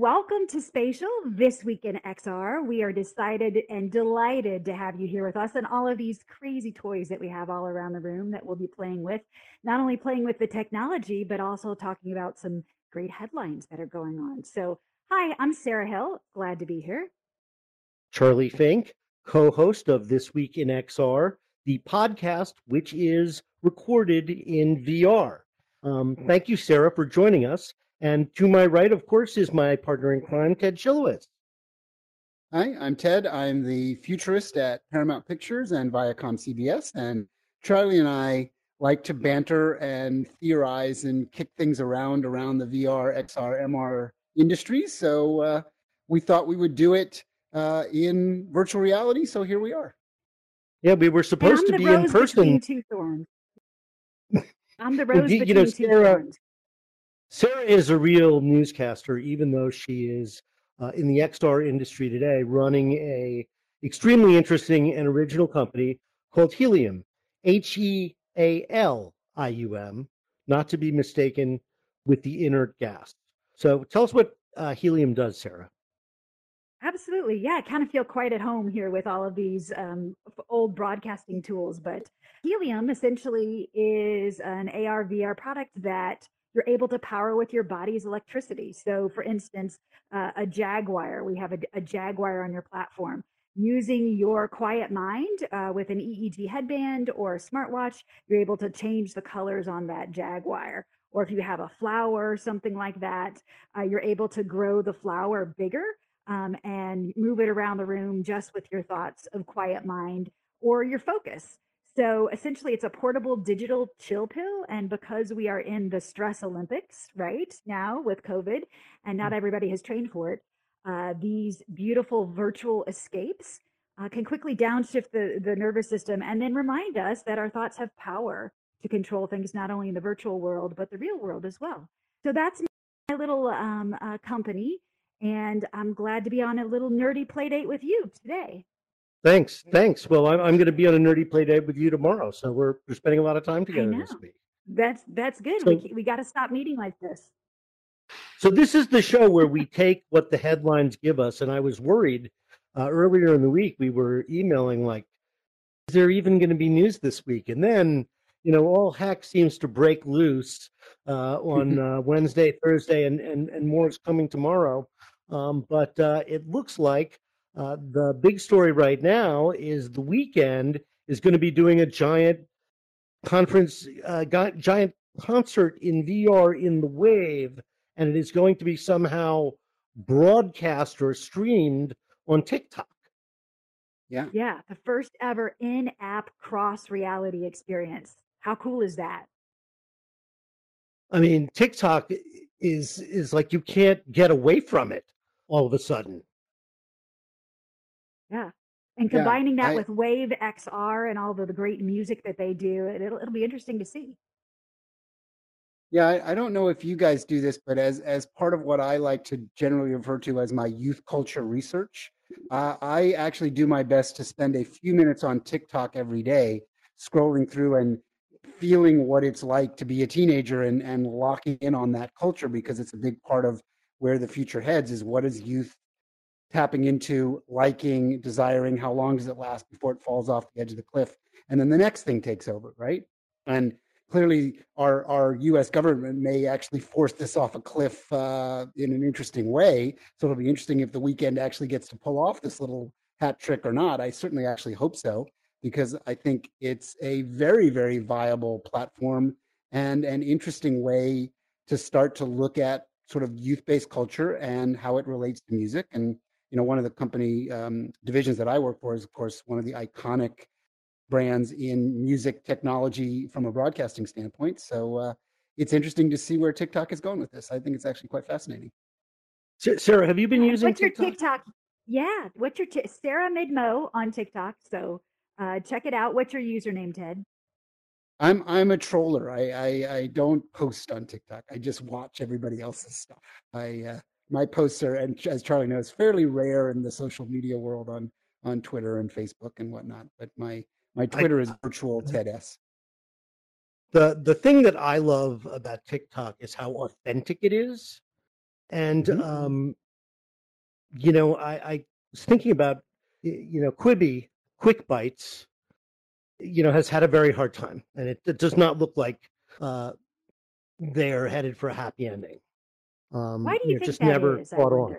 welcome to Spatial this week in XR. We are decided and delighted to have you here with us and all of these crazy toys that we have all around the room that we'll be playing with. Not only playing with the technology, but also talking about some great headlines that are going on. So, hi, I'm Sarah Hill. Glad to be here. Charlie Fink, co host of This Week in XR, the podcast, which is recorded in VR. Um, thank you, Sarah, for joining us. And to my right, of course, is my partner in crime, Ted Schilowitz. Hi, I'm Ted. I'm the futurist at Paramount Pictures and Viacom CBS. And Charlie and I like to banter and theorize and kick things around around the VR, XR, MR industries. So uh, we thought we would do it uh, in virtual reality. So here we are. Yeah, we were supposed to be in person. Two thorns. I'm the rose you, between know, two Sarah, thorns. Sarah is a real newscaster, even though she is uh, in the XR industry today, running a extremely interesting and original company called Healium, H E A L I U M, not to be mistaken with the inert gas. So tell us what uh, Healium does, Sarah. Absolutely. Yeah, I kind of feel quite at home here with all of these um, old broadcasting tools. But Healium essentially is an AR VR product that you're able to power with your body's electricity. So, for instance, uh, a Jaguar, we have a, a, Jaguar on your platform. Using your quiet mind uh, with an EEG headband or a smartwatch, you're able to change the colors on that Jaguar. Or if you have a flower something like that, uh, you're able to grow the flower bigger um, and move it around the room just with your thoughts of quiet mind or your focus. So essentially, it's a portable digital chill pill. And because we are in the stress Olympics right now with COVID, and not mm. everybody has trained for it, uh, these beautiful virtual escapes uh, can quickly downshift the, the nervous system and then remind us that our thoughts have power to control things not only in the virtual world, but the real world as well. So that's my little um, uh, company. And I'm glad to be on a little nerdy play date with you today. Thanks, thanks. Well, I'm, I'm going to be on a nerdy play date with you tomorrow, so we're, we're spending a lot of time together this week. That's that's good. So, we we got to stop meeting like this. So this is the show where we take what the headlines give us, and I was worried uh, earlier in the week. We were emailing like, "Is there even going to be news this week?" And then, you know, all heck seems to break loose uh, on uh, Wednesday, Thursday, and and and more is coming tomorrow. Um, but uh, it looks like uh, the big story right now is the Weeknd is going to be doing a giant conference, uh, giant concert in VR in the Wave, and it is going to be somehow broadcast or streamed on TikTok. Yeah. Yeah. The first ever in app cross reality experience. How cool is that? I mean, TikTok is is like you can't get away from it all of a sudden. Yeah. And combining yeah, that I, with Wave XR and all the, the great music that they do, it'll, it'll be interesting to see. Yeah, I, I, don't know if you guys do this, but as as part of what I like to generally refer to as my youth culture research, uh, I actually do my best to spend a few minutes on TikTok every day, scrolling through and feeling what it's like to be a teenager and and locking in on that culture because it's a big part of where the future heads is what is youth tapping into liking, desiring, how long does it last before it falls off the edge of the cliff? And then the next thing takes over, right? And clearly, our, our US government may actually force this off a cliff uh, in an interesting way. So it'll be interesting if the Weeknd actually gets to pull off this little hat trick or not. I certainly actually hope so, because I think it's a very, very viable platform and an interesting way to start to look at sort of youth-based culture and how it relates to music and you know, one of the company um, divisions that I work for is, of course, one of the iconic brands in music technology from a broadcasting standpoint. So uh, it's interesting to see where TikTok is going with this. I think it's actually quite fascinating. Sarah, have you been using What's TikTok? your TikTok? Yeah. What's your t- Sarah Midmo on TikTok? So uh, check it out. What's your username, Ted? I'm I'm a troller. I, I I don't post on TikTok. I just watch everybody else's stuff. I uh, my posts are, and as Charlie knows, fairly rare in the social media world on on Twitter and Facebook and whatnot. But my my Twitter I, is virtual Ted S. The the thing that I love about TikTok is how authentic it is, and mm-hmm. um, you know, I, I was thinking about, you know, Quibi, Quick Bites, you know, has had a very hard time, and it, it does not look like uh, they're headed for a happy ending. Um, Why do you, you think just that never is, caught on?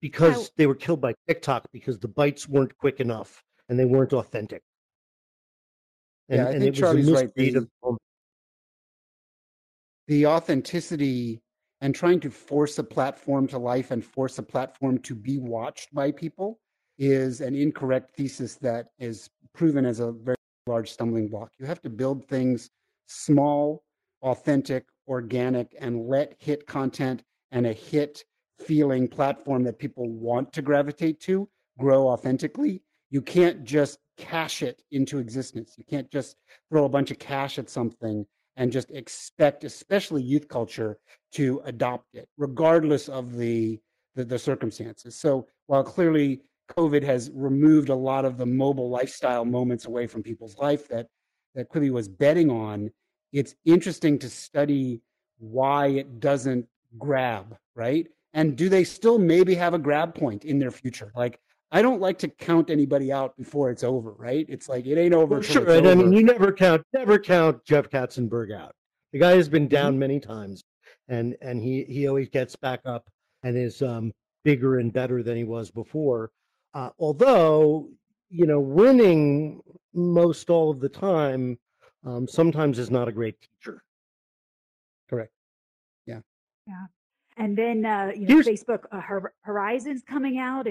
Because How? they were killed by TikTok because the bites weren't quick enough and they weren't authentic. And, yeah, I think Charlie's right. The, the authenticity and trying to force a platform to life and force a platform to be watched by people is an incorrect thesis that is proven as a very large stumbling block. You have to build things small, authentic, organic, and let hit content and a hit feeling platform that people want to gravitate to grow authentically. You can't just cash it into existence. You can't just throw a bunch of cash at something and just expect, especially youth culture, to adopt it, regardless of the, the, the circumstances. So while clearly COVID has removed a lot of the mobile lifestyle moments away from people's life that that Quibi was betting on, it's interesting to study why it doesn't grab, right? And do they still maybe have a grab point in their future? Like I don't like to count anybody out before it's over, right? It's like it ain't over. Well, sure, and over. I mean you never count never count Jeff Katzenberg out. The guy has been mm-hmm. down mm-hmm. many times, and and he he always gets back up and is um, bigger and better than he was before. Uh, although you know, winning most all of the time um, sometimes is not a great teacher. Correct. Yeah. Yeah and then uh, you know Here's, Facebook uh, Horizons coming out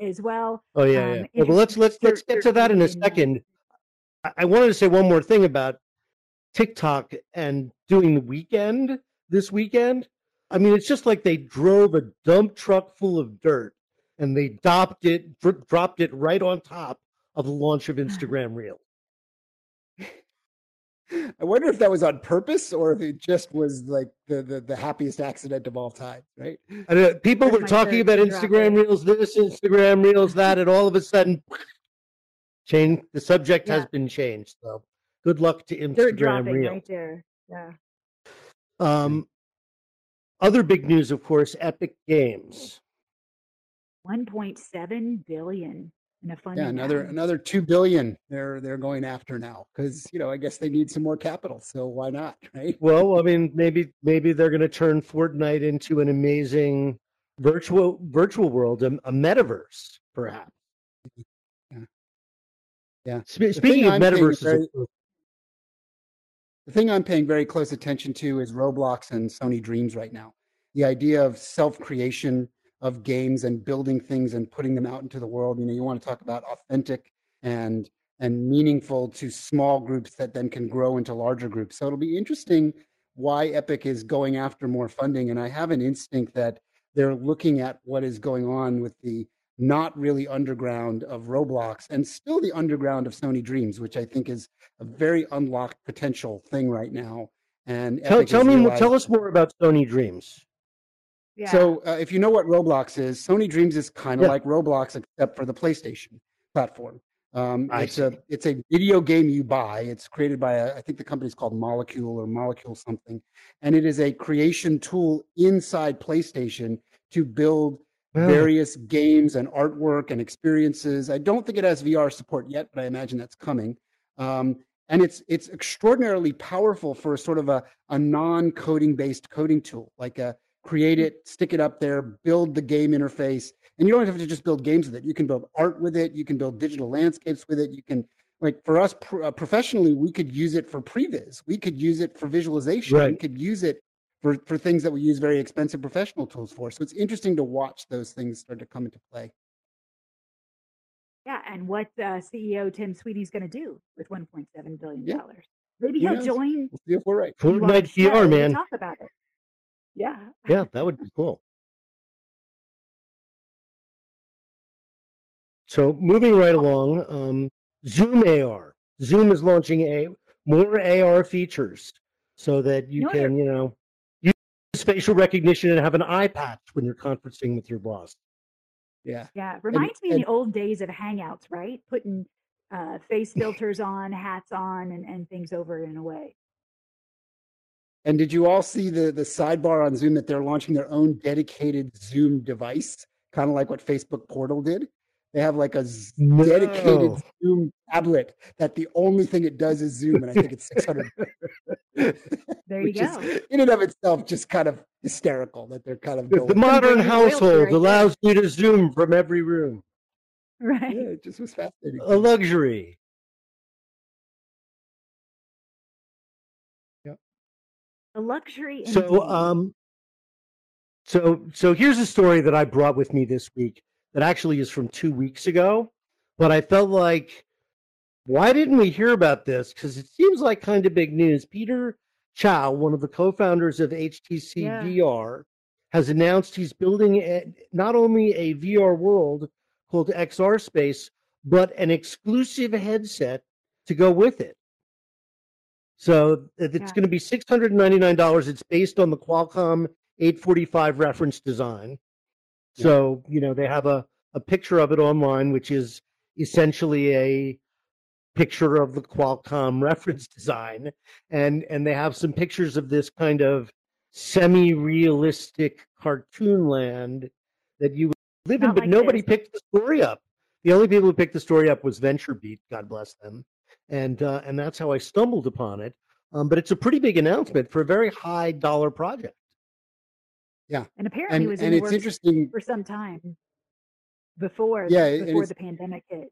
as well. Oh yeah, um, yeah. Well, let's let's let's get to that in a second. I wanted to say one more thing about TikTok and doing the Weeknd this weekend. I mean, it's just like they drove a dump truck full of dirt and they dropped it dropped it right on top of the launch of Instagram Reels. I wonder if that was on purpose or if it just was like the the, the happiest accident of all time, right? And, people were talking about Instagram reels, this Instagram reels, that, and all of a sudden, change the subject yeah. has been changed. So, good luck to Instagram reels. Right there. Yeah. Um, other big news, of course, Epic Games. 1.7 billion in a Yeah, another round. another two billion they're they're going after now because you know I guess they need some more capital. So why not, right? Well, I mean, maybe maybe they're going to turn Fortnite into an amazing virtual virtual world, a, a metaverse, perhaps. Yeah. Yeah. speaking of metaverses, very, the thing I'm paying very close attention to is Roblox and Sony Dreams right now. The idea of self creation of games and building things and putting them out into the world. You know, you want to talk about authentic and and meaningful to small groups that then can grow into larger groups. So it'll be interesting why Epic is going after more funding. And I have an instinct that they're looking at what is going on with the not really underground of Roblox and still the underground of Sony Dreams, which I think is a very unlocked potential thing right now. And tell, tell me, realized- tell us more about Sony Dreams. Yeah. So uh, if you know what Roblox is, Sony Dreams is kind of yeah. like Roblox except for the PlayStation platform. Um, it's see. a it's a video game you buy. It's created by a, I think the company's called Molecule or Molecule something, and it is a creation tool inside PlayStation to build various games and artwork and experiences. I don't think it has VR support yet, but I imagine that's coming. Um, and it's it's extraordinarily powerful for a sort of a, a non-coding based coding tool, like a create it, stick it up there, build the game interface. And you don't have to just build games with it. You can build art with it. You can build digital landscapes with it. You can, like, for us uh, professionally, we could use it for previs. We could use it for visualization. Right. We could use it for, for things that we use very expensive professional tools for. So it's interesting to watch those things start to come into play. Yeah, and what uh, CEO Tim Sweeney's going to do with 1.7 billion dollars? Yeah. Maybe he'll join. We'll see if we're right. Fortnite VR, man. Talk about it. Yeah. Yeah, that would be cool. So moving right along, um, Zoom AR. Zoom is launching a more AR features so that you no, can, you know, use facial recognition and have an eye patch when you're conferencing with your boss. Yeah. Yeah. Reminds and, me and, of the old days of Hangouts, right? Putting uh, face filters on, hats on, and, and things over in a way. And did you all see the the sidebar on Zoom that they're launching their own dedicated Zoom device kind of like what Facebook Portal did. They have like a no. dedicated Zoom tablet that the only thing it does is Zoom, and I think it's 600. there you go. in and of itself, just kind of hysterical that they're kind of the modern household allows you to Zoom from every room. Right. Yeah, it just was fascinating. A luxury. A luxury. So, um, so, so here's a story that I brought with me this week that actually is from two weeks ago, but I felt like, why didn't we hear about this? Because it seems like kind of big news. Peter Chou, one of the co-founders of HTC yeah. VR, has announced he's building a, not only a VR world called XR Space, but an exclusive headset to go with it. So it's yeah. going to be $699. It's based on the Qualcomm 845 reference design. So, you know, they have a, a picture of it online, which is essentially a picture of the Qualcomm reference design. And and they have some pictures of this kind of semi-realistic cartoon land that you live in, but like nobody this. picked the story up. The only people who picked the story up was VentureBeat, God bless them, and uh, and that's how I stumbled upon it. Um, but it's a pretty big announcement for a very high dollar project. Yeah, and apparently and, it was and in it's interesting for some time before yeah before the pandemic hit.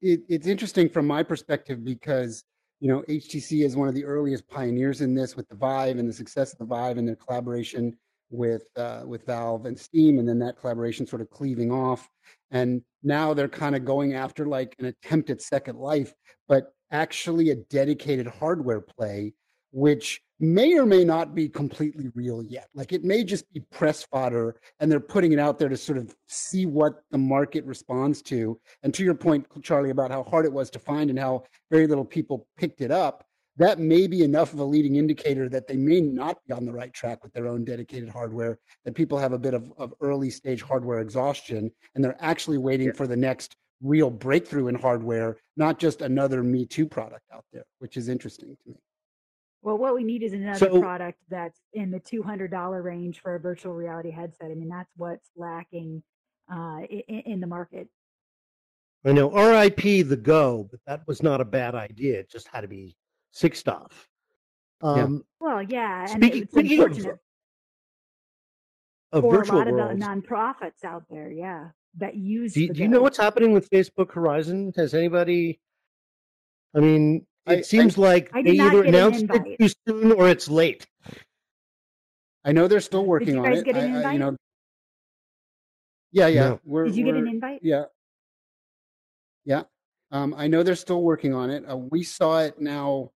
It, it's interesting from my perspective because you know HTC is one of the earliest pioneers in this with the Vive and the success of the Vive and their collaboration with uh, with Valve and Steam, and then that collaboration sort of cleaving off, and now they're kind of going after like an attempt at Second Life, but actually a dedicated hardware play, which may or may not be completely real yet. Like it may just be press fodder, and they're putting it out there to sort of see what the market responds to. And to your point, Charlie, about how hard it was to find and how very little people picked it up that may be enough of a leading indicator that they may not be on the right track with their own dedicated hardware, that people have a bit of, of early stage hardware exhaustion, and they're actually waiting yeah. for the next real breakthrough in hardware, not just another Me Too product out there, which is interesting to me. Well, what we need is another so, product that's in the $200 range for a virtual reality headset. I mean, that's what's lacking uh, in, in the market. I know RIP the Go, but that was not a bad idea. It just had to be six stuff. Um, yeah. Well, yeah, and speaking, it's unfortunate of, of for a lot worlds. of the nonprofits out there, yeah, that use. Do, do you know what's happening with Facebook Horizon? Has anybody? I mean, it I, seems I, like I they either announced it too soon or it's late. I know they're still working on it. Get an invite? you know, yeah, yeah. No. Did you get an invite? Yeah, yeah. Um, I know they're still working on it. Uh, we saw it now.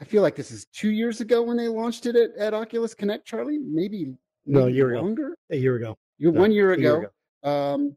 I feel like this is two years ago when they launched it at, at Oculus Connect, Charlie. Maybe, no, a year longer. Ago. A year ago. You no, one year ago. Year ago. Um,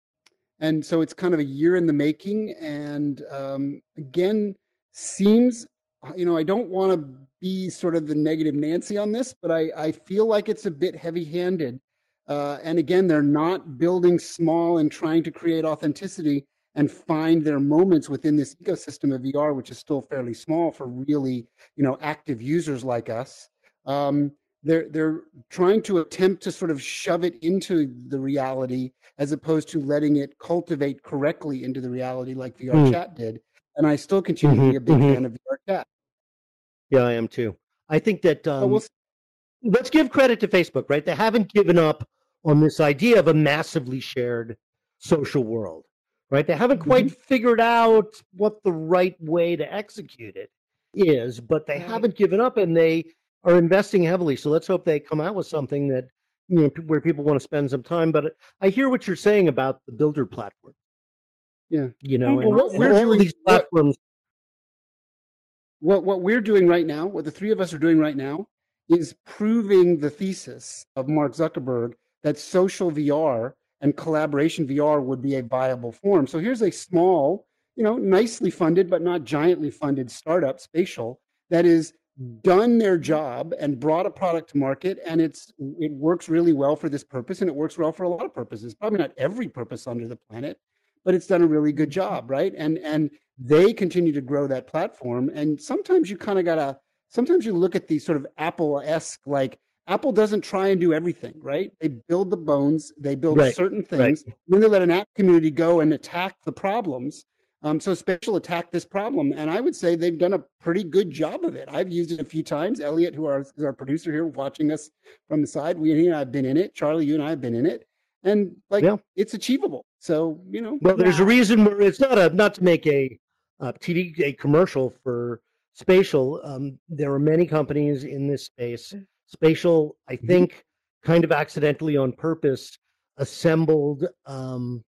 and so it's kind of a year in the making. And um, again, seems you know I don't want to be sort of the negative Nancy on this, but I I feel like it's a bit heavy handed. Uh, and again, they're not building small and trying to create authenticity and find their moments within this ecosystem of VR, which is still fairly small for really, you know, active users like us. Um, they're they're trying to attempt to sort of shove it into the reality as opposed to letting it cultivate correctly into the reality like VR mm. chat did. And I still continue mm-hmm, to be a big mm-hmm. fan of VR chat. Yeah, I am too. I think that um, we'll let's give credit to Facebook, right? They haven't given up on this idea of a massively shared social world right? They haven't quite mm-hmm. figured out what the right way to execute it is, but they haven't given up and they are investing heavily. So let's hope they come out with something that you know where people want to spend some time. But I hear what you're saying about the builder platform. Yeah, you know, and, well, and all these platforms. What what we're doing right now, what the three of us are doing right now, is proving the thesis of Mark Zuckerberg that social VR and collaboration VR would be a viable form. So here's a small, you know, nicely funded but not giantly funded startup, Spatial, that is done their job and brought a product to market and it's it works really well for this purpose and it works well for a lot of purposes probably not every purpose under the planet but it's done a really good job right and and they continue to grow that platform and sometimes you kind of gotta sometimes you look at these sort of apple-esque like Apple doesn't try and do everything, right? They build the bones, they build Right, certain things, then they let an app community go and attack the problems. Um, so Spatial attacked this problem, and I would say they've done a pretty good job of it. I've used it a few times. Elliot, who is our producer here, watching us from the side, we and I have been in it. Charlie, you and I have been in it, and like Yeah. it's achievable. So you know, Well, there's a reason where it's not a not to make a, uh TV a commercial for spatial. Um, there are many companies in this space. Spatial, I Mhm. think, kind of accidentally on purpose, assembled, um,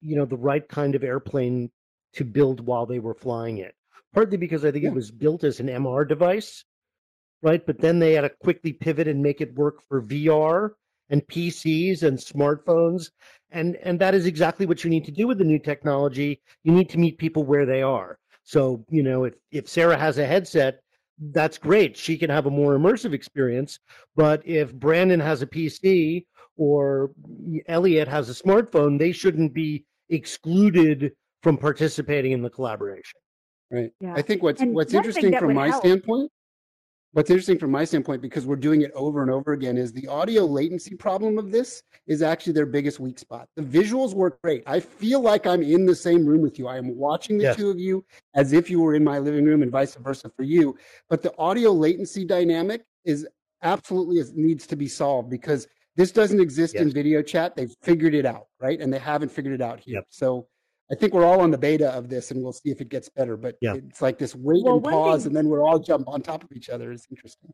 you know, the right kind of airplane to build while they were flying it. Partly because I think Yeah. it was built as an MR device, right? But then they had to quickly pivot and make it work for VR and PCs and smartphones and and that is exactly what you need to do with the new technology you need to meet people where they are so you know if if sarah has a headset that's great she can have a more immersive experience but if brandon has a pc or elliot has a smartphone they shouldn't be excluded from participating in the collaboration right? Yeah. I think what's And what's interesting from my help- standpoint, what's interesting from my standpoint, because we're doing it over and over again, is the audio latency problem of this is actually their biggest weak spot. The visuals work great. I feel like I'm in the same room with you. I am watching the Yes. two of you as if you were in my living room, and vice versa for you. But the audio latency dynamic is absolutely needs to be solved because this doesn't exist in video chat. They've figured it out, right? And they haven't figured it out here. Yep. So I think we're all on the beta of this, and we'll see if it gets better. But Yeah. it's like this wait Well, and pause, thing- and then we're all jump on top of each other. Is interesting.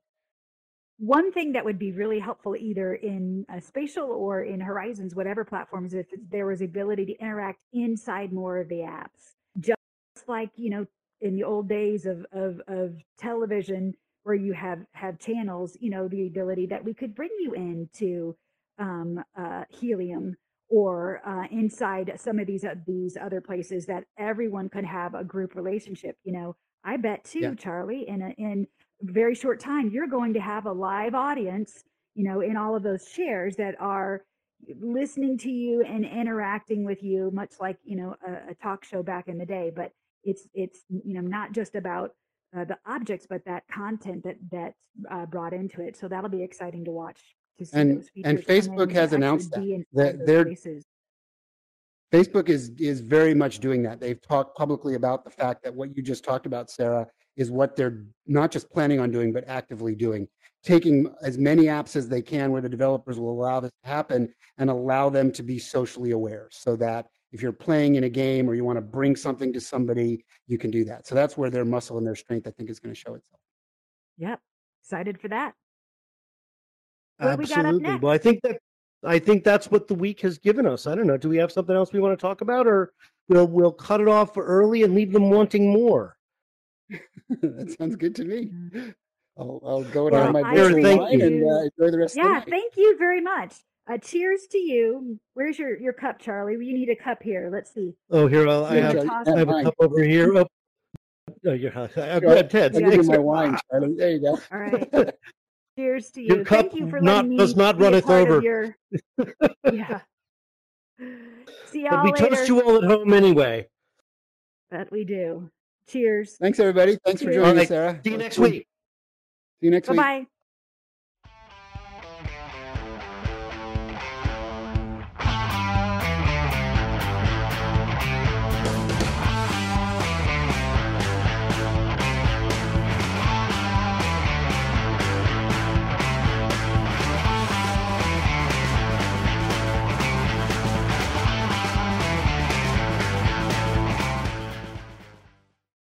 one thing that would be really helpful either in uh, spatial or in horizons whatever platforms if there was ability to interact inside more of the apps just like you know in the old days of of, of television where you have have channels you know the ability that we could bring you into um, uh, healium or uh, inside some of these uh, these other places that everyone could have a group relationship you know? I bet too Yeah. charlie in a, in very short time you're going to have a live audience you know in all of those shares that are listening to you and interacting with you much like you know a, a talk show back in the day. But it's it's you know not just about uh, the objects but that content that that's uh, brought into it. So that'll be exciting to watch to see And- those and features come Facebook in has announced inside that they're- places. Facebook is is very much doing that. They've talked publicly about the fact that what you just talked about, Sarah, is what they're not just planning on doing, but actively doing. Taking as many apps as they can where the developers will allow this to happen and allow them to be socially aware so that if you're playing in a game or you want to bring something to somebody, you can do that. So that's where their muscle and their strength, I think, is going to show itself. yep excited for that What do we got up absolutely next? well i think that i think that's what the week has given us i don't know do we have something else we want to talk about or we'll we'll cut it off early and leave them wanting more that sounds good to me. I'll, I'll go and Well, have my I beer and thank you. and uh, enjoy the rest of the yeah night. thank you very much uh, cheers to you where's your your cup charlie you need a cup here let's see oh here I'll, i have Charlie, Charlie, toss I have a cup over here. Oh, oh you're, uh, Sure. go ahead, Ted. I'll give you my wine, Charlie. There you go. all right cheers to you Your cup thank you for not- letting me does not be a runneth over. your yeah see y'all we later toast you all at home anyway. that we do cheers Thanks, everybody. Thanks for joining All us. Sarah. See you next week. See you next bye week. bye